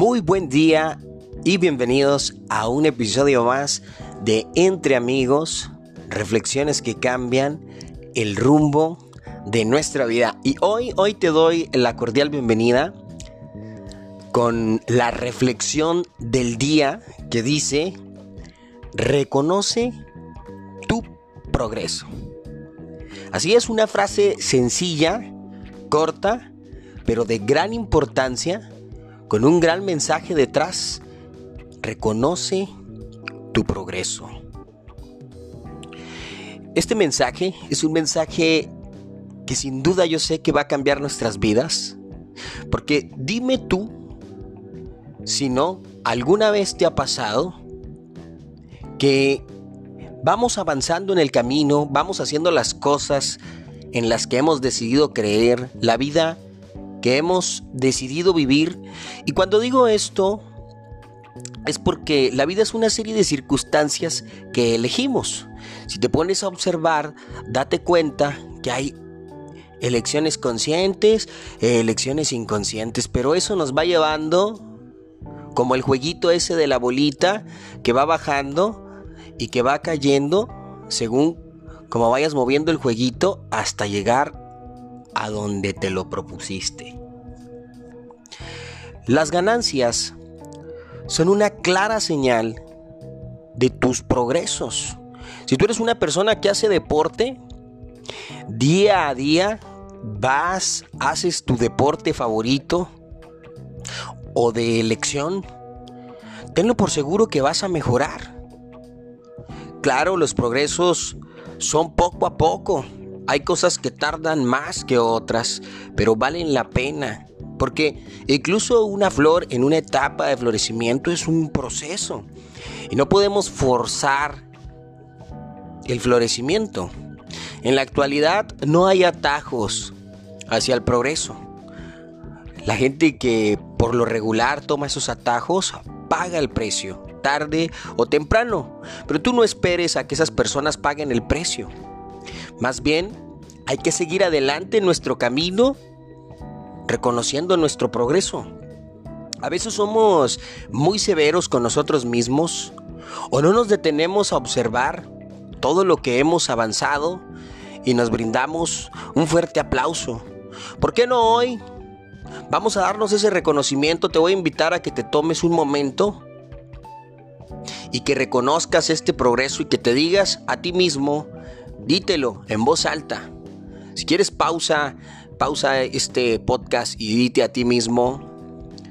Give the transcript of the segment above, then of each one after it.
Muy buen día y bienvenidos a un episodio más de Entre Amigos, reflexiones que cambian el rumbo de nuestra vida. Y hoy, hoy te doy la cordial bienvenida con la reflexión del día que dice, reconoce tu progreso. Así es una frase sencilla, corta, pero de gran importancia, con un gran mensaje detrás. Reconoce tu progreso. Este mensaje es un mensaje que sin duda yo sé que va a cambiar nuestras vidas. Porque dime tú, si no, alguna vez te ha pasado que vamos avanzando en el camino, vamos haciendo las cosas en las que hemos decidido creer, la vida que hemos decidido vivir. Y cuando digo esto, es porque la vida es una serie de circunstancias que elegimos. Si te pones a observar, date cuenta que hay elecciones conscientes, elecciones inconscientes, pero eso nos va llevando como el jueguito ese de la bolita que va bajando y que va cayendo según como vayas moviendo el jueguito hasta llegar a donde te lo propusiste. Las ganancias son una clara señal de tus progresos. Si tú eres una persona que hace deporte, día a día vas, haces tu deporte favorito o de elección, tenlo por seguro que vas a mejorar. Claro, los progresos son poco a poco. Hay cosas que tardan más que otras, pero valen la pena. Porque incluso una flor en una etapa de florecimiento es un proceso. Y no podemos forzar el florecimiento. En la actualidad no hay atajos hacia el progreso. La gente que por lo regular toma esos atajos paga el precio tarde o temprano. Pero tú no esperes a que esas personas paguen el precio. Más bien, hay que seguir adelante en nuestro camino reconociendo nuestro progreso. A veces somos muy severos con nosotros mismos o no nos detenemos a observar todo lo que hemos avanzado y nos brindamos un fuerte aplauso. ¿Por qué no hoy? Vamos a darnos ese reconocimiento. Te voy a invitar a que te tomes un momento y que reconozcas este progreso y que te digas a ti mismo, dítelo en voz alta. Si quieres pausa, pausa este podcast y dite a ti mismo,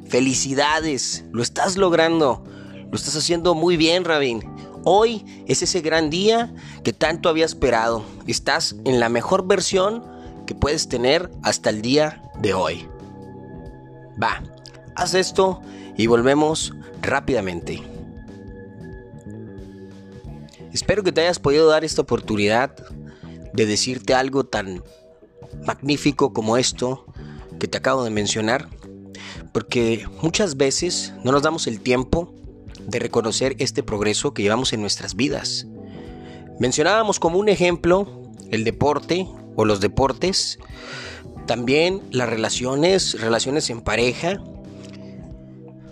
felicidades, lo estás logrando, lo estás haciendo muy bien, Rabin. Hoy es ese gran día que tanto había esperado. Estás en la mejor versión que puedes tener hasta el día de hoy. Va, haz esto y volvemos rápidamente. Espero que te hayas podido dar esta oportunidad de decirte algo tan magnífico como esto que te acabo de mencionar, porque muchas veces no nos damos el tiempo de reconocer este progreso que llevamos en nuestras vidas. Mencionábamos como un ejemplo el deporte o los deportes, también las relaciones, relaciones en pareja.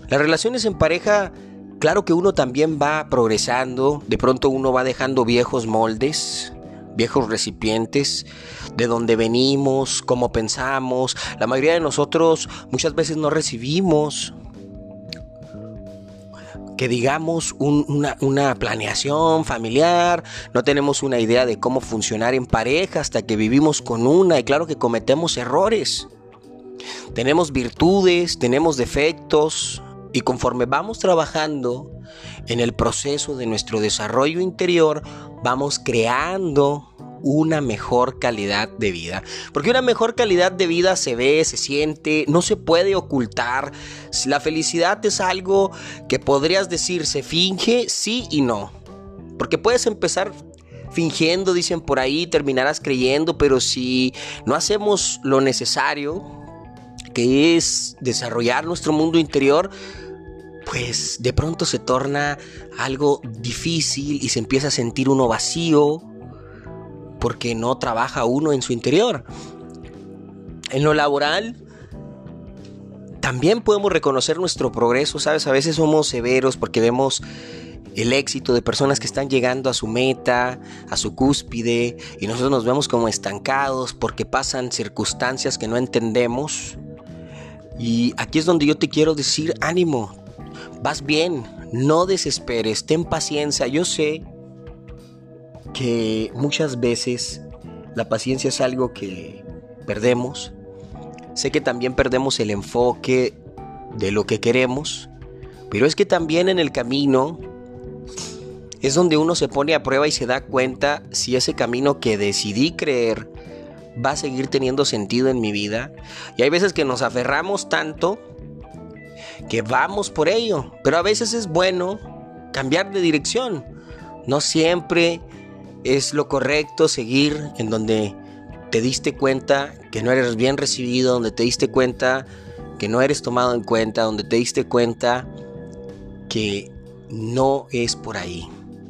Las relaciones en pareja Claro que uno también va progresando, de pronto uno va dejando viejos moldes, viejos recipientes, de donde venimos, cómo pensamos. La mayoría de nosotros muchas veces no recibimos que digamos una, una, planeación familiar, no tenemos una idea de cómo funcionar en pareja hasta que vivimos con una y claro que cometemos errores. Tenemos virtudes, tenemos defectos, y conforme vamos trabajando en el proceso de nuestro desarrollo interior, vamos creando una mejor calidad de vida. Porque una mejor calidad de vida se ve, se siente, no se puede ocultar. La felicidad es algo que podrías decir se finge, sí y no. Porque puedes empezar fingiendo, dicen por ahí, terminarás creyendo, pero si no hacemos lo necesario, que es desarrollar nuestro mundo interior, pues de pronto se torna algo difícil y se empieza a sentir uno vacío porque no trabaja uno en su interior. En lo laboral también podemos reconocer nuestro progreso, ¿sabes? A veces somos severos porque vemos el éxito de personas que están llegando a su meta, a su cúspide, y nosotros nos vemos como estancados porque pasan circunstancias que no entendemos. Y aquí es donde yo te quiero decir, ánimo, vas bien, no desesperes, ten paciencia. Yo sé que muchas veces la paciencia es algo que perdemos. Sé que también perdemos el enfoque de lo que queremos, pero es que también en el camino es donde uno se pone a prueba y se da cuenta si ese camino que decidí creer va a seguir teniendo sentido en mi vida. Y hay veces que nos aferramos tanto que vamos por ello, pero a veces es bueno cambiar de dirección. No siempre es lo correcto seguir en donde te diste cuenta que no eres bien recibido, donde te diste cuenta que no eres tomado en cuenta, donde te diste cuenta que no es por ahí.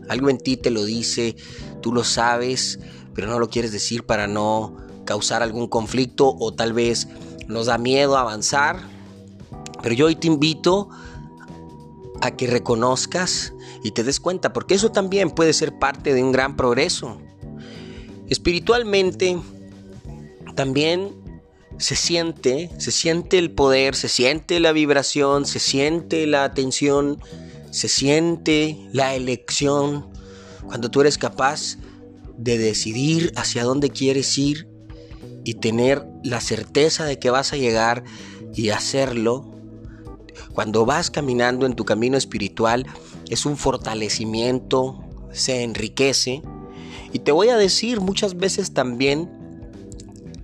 Algo en ti te lo dice, tú lo sabes, pero no lo quieres decir para no causar algún conflicto o tal vez nos da miedo avanzar. Pero yo hoy te invito a que reconozcas y te des cuenta, porque eso también puede ser parte de un gran progreso. Espiritualmente también se siente, se siente el poder, se siente la vibración, se siente la atención se siente la elección cuando tú eres capaz de decidir hacia dónde quieres ir y tener la certeza de que vas a llegar y hacerlo. Cuando vas caminando en tu camino espiritual es un fortalecimiento, se enriquece. Y te voy a decir, muchas veces también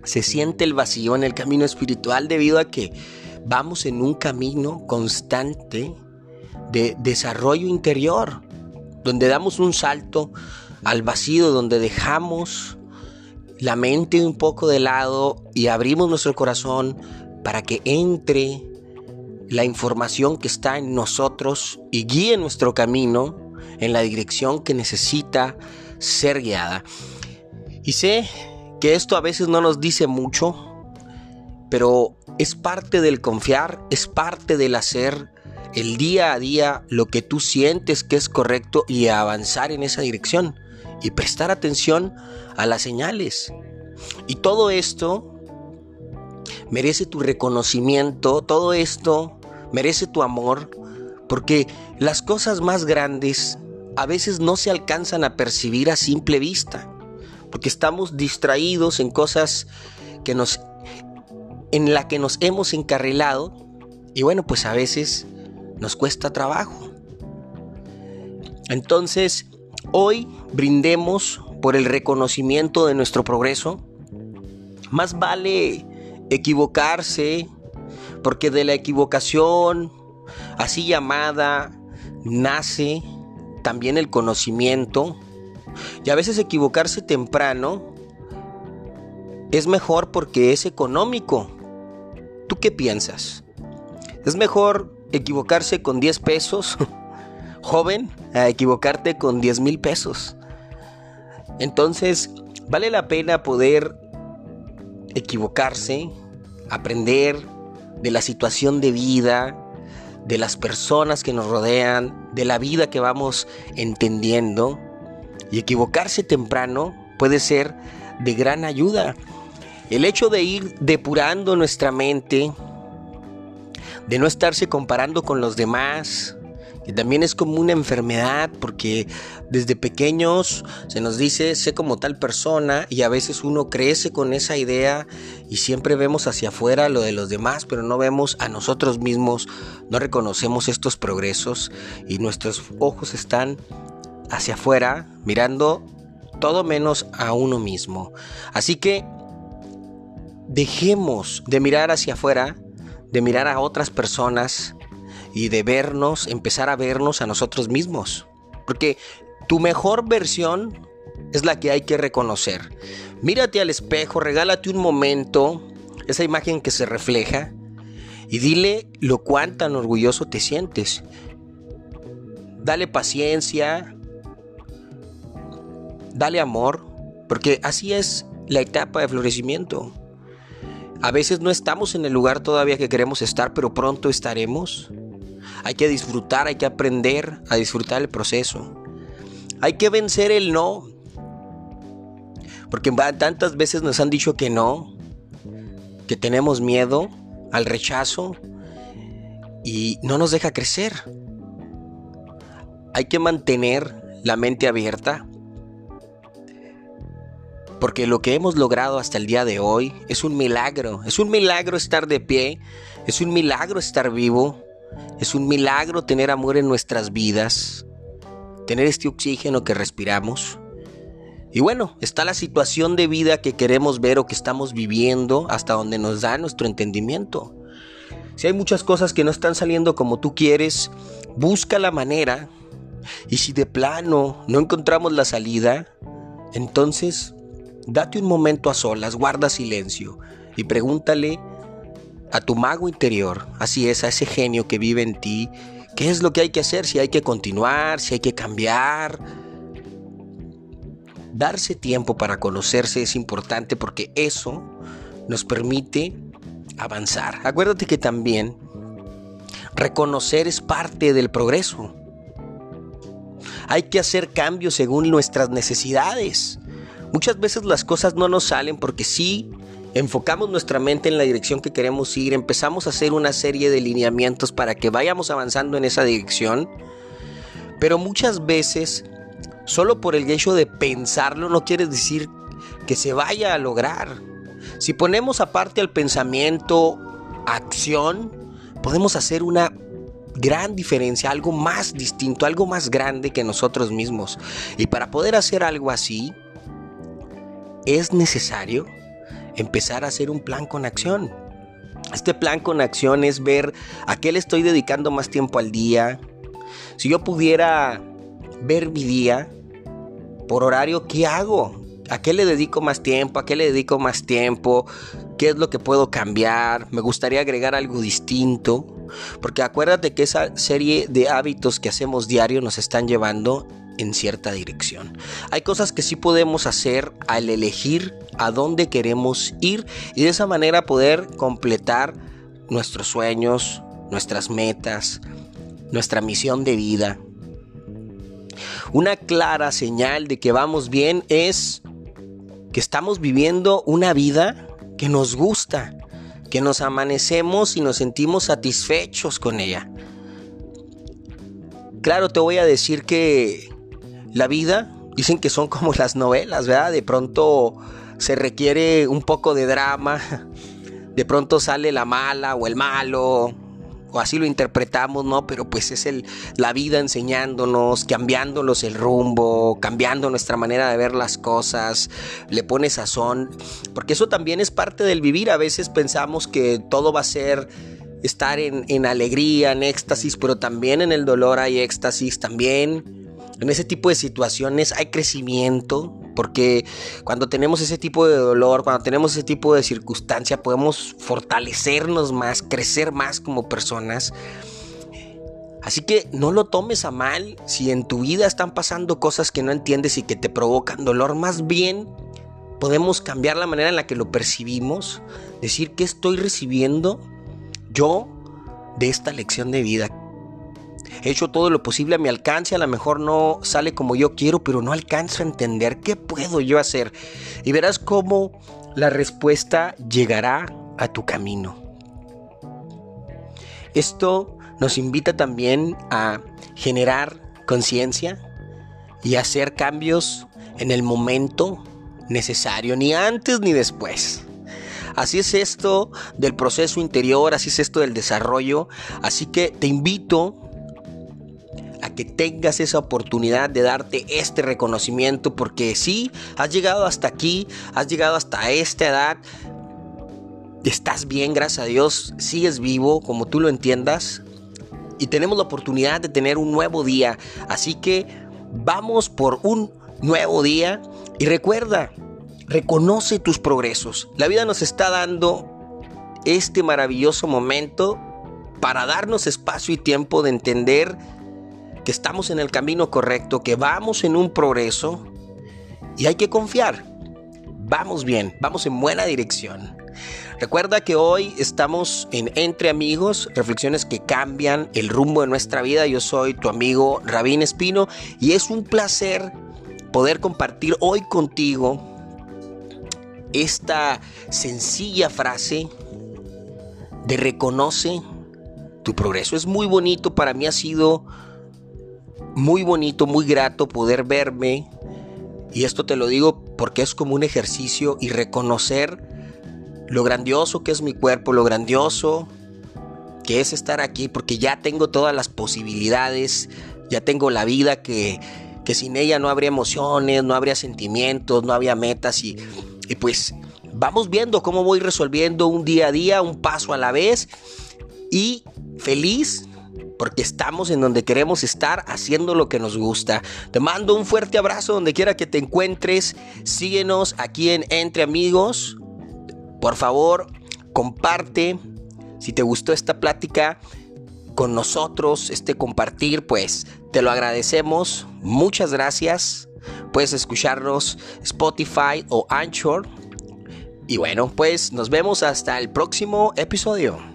se siente el vacío en el camino espiritual debido a que vamos en un camino constante de desarrollo interior, donde damos un salto al vacío, donde dejamos la mente un poco de lado y abrimos nuestro corazón para que entre la información que está en nosotros y guíe nuestro camino en la dirección que necesita ser guiada. Y sé que esto a veces no nos dice mucho, pero es parte del confiar, es parte del hacer el día a día lo que tú sientes que es correcto y avanzar en esa dirección y prestar atención a las señales. Y todo esto merece tu reconocimiento, todo esto merece tu amor, porque las cosas más grandes a veces no se alcanzan a percibir a simple vista, porque estamos distraídos en cosas que nos en la que nos hemos encarrilado y bueno, pues a veces nos cuesta trabajo. Entonces, hoy brindemos por el reconocimiento de nuestro progreso. Más vale equivocarse, porque de la equivocación, así llamada, nace también el conocimiento. Y a veces equivocarse temprano es mejor porque es económico. ¿Tú qué piensas? ¿Es mejor equivocarse con 10 pesos, joven, a equivocarte con 10 mil pesos. Entonces, vale la pena poder equivocarse, aprender de la situación de vida, de las personas que nos rodean, de la vida que vamos entendiendo. Y equivocarse temprano puede ser de gran ayuda. El hecho de ir depurando nuestra mente, de no estarse comparando con los demás, que también es como una enfermedad porque desde pequeños se nos dice sé como tal persona y a veces uno crece con esa idea y siempre vemos hacia afuera lo de los demás pero no vemos a nosotros mismos, no reconocemos estos progresos y nuestros ojos están hacia afuera mirando todo menos a uno mismo. Así que dejemos de mirar hacia afuera de mirar a otras personas y de vernos, empezar a vernos a nosotros mismos. Porque tu mejor versión es la que hay que reconocer. Mírate al espejo, regálate un momento, esa imagen que se refleja, y dile lo cuán tan orgulloso te sientes. Dale paciencia, dale amor, porque así es la etapa de florecimiento. A veces no estamos en el lugar todavía que queremos estar, pero pronto estaremos. Hay que disfrutar, hay que aprender a disfrutar el proceso. Hay que vencer el no. Porque tantas veces nos han dicho que no, que tenemos miedo al rechazo y no nos deja crecer. Hay que mantener la mente abierta porque lo que hemos logrado hasta el día de hoy es un milagro. Es un milagro estar de pie, es un milagro estar vivo, es un milagro tener amor en nuestras vidas, tener este oxígeno que respiramos. Y bueno, está la situación de vida que queremos ver o que estamos viviendo hasta donde nos da nuestro entendimiento. Si hay muchas cosas que no están saliendo como tú quieres, busca la manera. Y si de plano no encontramos la salida, entonces date un momento a solas, guarda silencio y pregúntale a tu mago interior, así es, a ese genio que vive en ti, qué es lo que hay que hacer, si hay que continuar, si hay que cambiar. Darse tiempo para conocerse es importante porque eso nos permite avanzar. Acuérdate que también reconocer es parte del progreso. Hay que hacer cambios según nuestras necesidades. Muchas veces las cosas no nos salen porque sí enfocamos nuestra mente en la dirección que queremos ir, empezamos a hacer una serie de lineamientos para que vayamos avanzando en esa dirección, pero muchas veces solo por el hecho de pensarlo no quiere decir que se vaya a lograr. Si ponemos aparte al pensamiento acción, podemos hacer una gran diferencia, algo más distinto, algo más grande que nosotros mismos. Y para poder hacer algo así, es necesario empezar a hacer un plan con acción. Este plan con acción es ver a qué le estoy dedicando más tiempo al día. Si yo pudiera ver mi día por horario, ¿qué hago? ¿A qué le dedico más tiempo? ¿A qué le dedico más tiempo? ¿Qué es lo que puedo cambiar? Me gustaría agregar algo distinto. Porque acuérdate que esa serie de hábitos que hacemos diario nos están llevando en cierta dirección. Hay cosas que sí podemos hacer al elegir a dónde queremos ir y de esa manera poder completar nuestros sueños, nuestras metas, nuestra misión de vida. Una clara señal de que vamos bien es que estamos viviendo una vida que nos gusta, que nos amanecemos y nos sentimos satisfechos con ella. Claro, te voy a decir que la vida, dicen que son como las novelas, ¿verdad? De pronto se requiere un poco de drama, de pronto sale la mala o el malo, o así lo interpretamos, ¿no? Pero pues es el, la vida enseñándonos, cambiándonos el rumbo, cambiando nuestra manera de ver las cosas, le pone sazón, porque eso también es parte del vivir, a veces pensamos que todo va a ser estar en, en alegría, en éxtasis, pero también en el dolor hay éxtasis, también en ese tipo de situaciones hay crecimiento, porque cuando tenemos ese tipo de dolor, cuando tenemos ese tipo de circunstancia, podemos fortalecernos más, crecer más como personas. Así que no lo tomes a mal si en tu vida están pasando cosas que no entiendes y que te provocan dolor. Más bien podemos cambiar la manera en la que lo percibimos, decir que estoy recibiendo yo de esta lección de vida, He hecho todo lo posible a mi alcance, a lo mejor no sale como yo quiero, pero no alcanzo a entender qué puedo yo hacer. Y verás cómo la respuesta llegará a tu camino. Esto nos invita también a generar conciencia y hacer cambios en el momento necesario, ni antes ni después. Así es esto del proceso interior, así es esto del desarrollo. Así que te invito que tengas esa oportunidad de darte este reconocimiento porque si has llegado hasta aquí, has llegado hasta esta edad, estás bien, gracias a Dios, sigues vivo como tú lo entiendas y tenemos la oportunidad de tener un nuevo día. Así que vamos por un nuevo día y recuerda, reconoce tus progresos. La vida nos está dando este maravilloso momento para darnos espacio y tiempo de entender que estamos en el camino correcto, que vamos en un progreso y hay que confiar. vamos bien, vamos en buena dirección. Recuerda que hoy estamos en Entre Amigos, reflexiones que cambian el rumbo de nuestra vida. Yo soy tu amigo Rabín Espino y es un placer poder compartir hoy contigo esta sencilla frase de reconoce tu progreso. Es muy bonito, para mí ha sido muy bonito, muy grato poder verme. Y esto te lo digo porque es como un ejercicio y reconocer lo grandioso que es mi cuerpo, lo grandioso que es estar aquí, porque ya tengo todas las posibilidades, ya tengo la vida que, que sin ella no habría emociones, no habría sentimientos, no habría metas y, y pues vamos viendo cómo voy resolviendo un día a día, un paso a la vez y feliz porque estamos en donde queremos estar haciendo lo que nos gusta. Te mando un fuerte abrazo donde quiera que te encuentres. Síguenos aquí en Entre Amigos. Por favor, comparte. Si te gustó esta plática con nosotros, este compartir, pues te lo agradecemos. Muchas gracias. Puedes escucharnos Spotify o Anchor. Y bueno, pues nos vemos hasta el próximo episodio.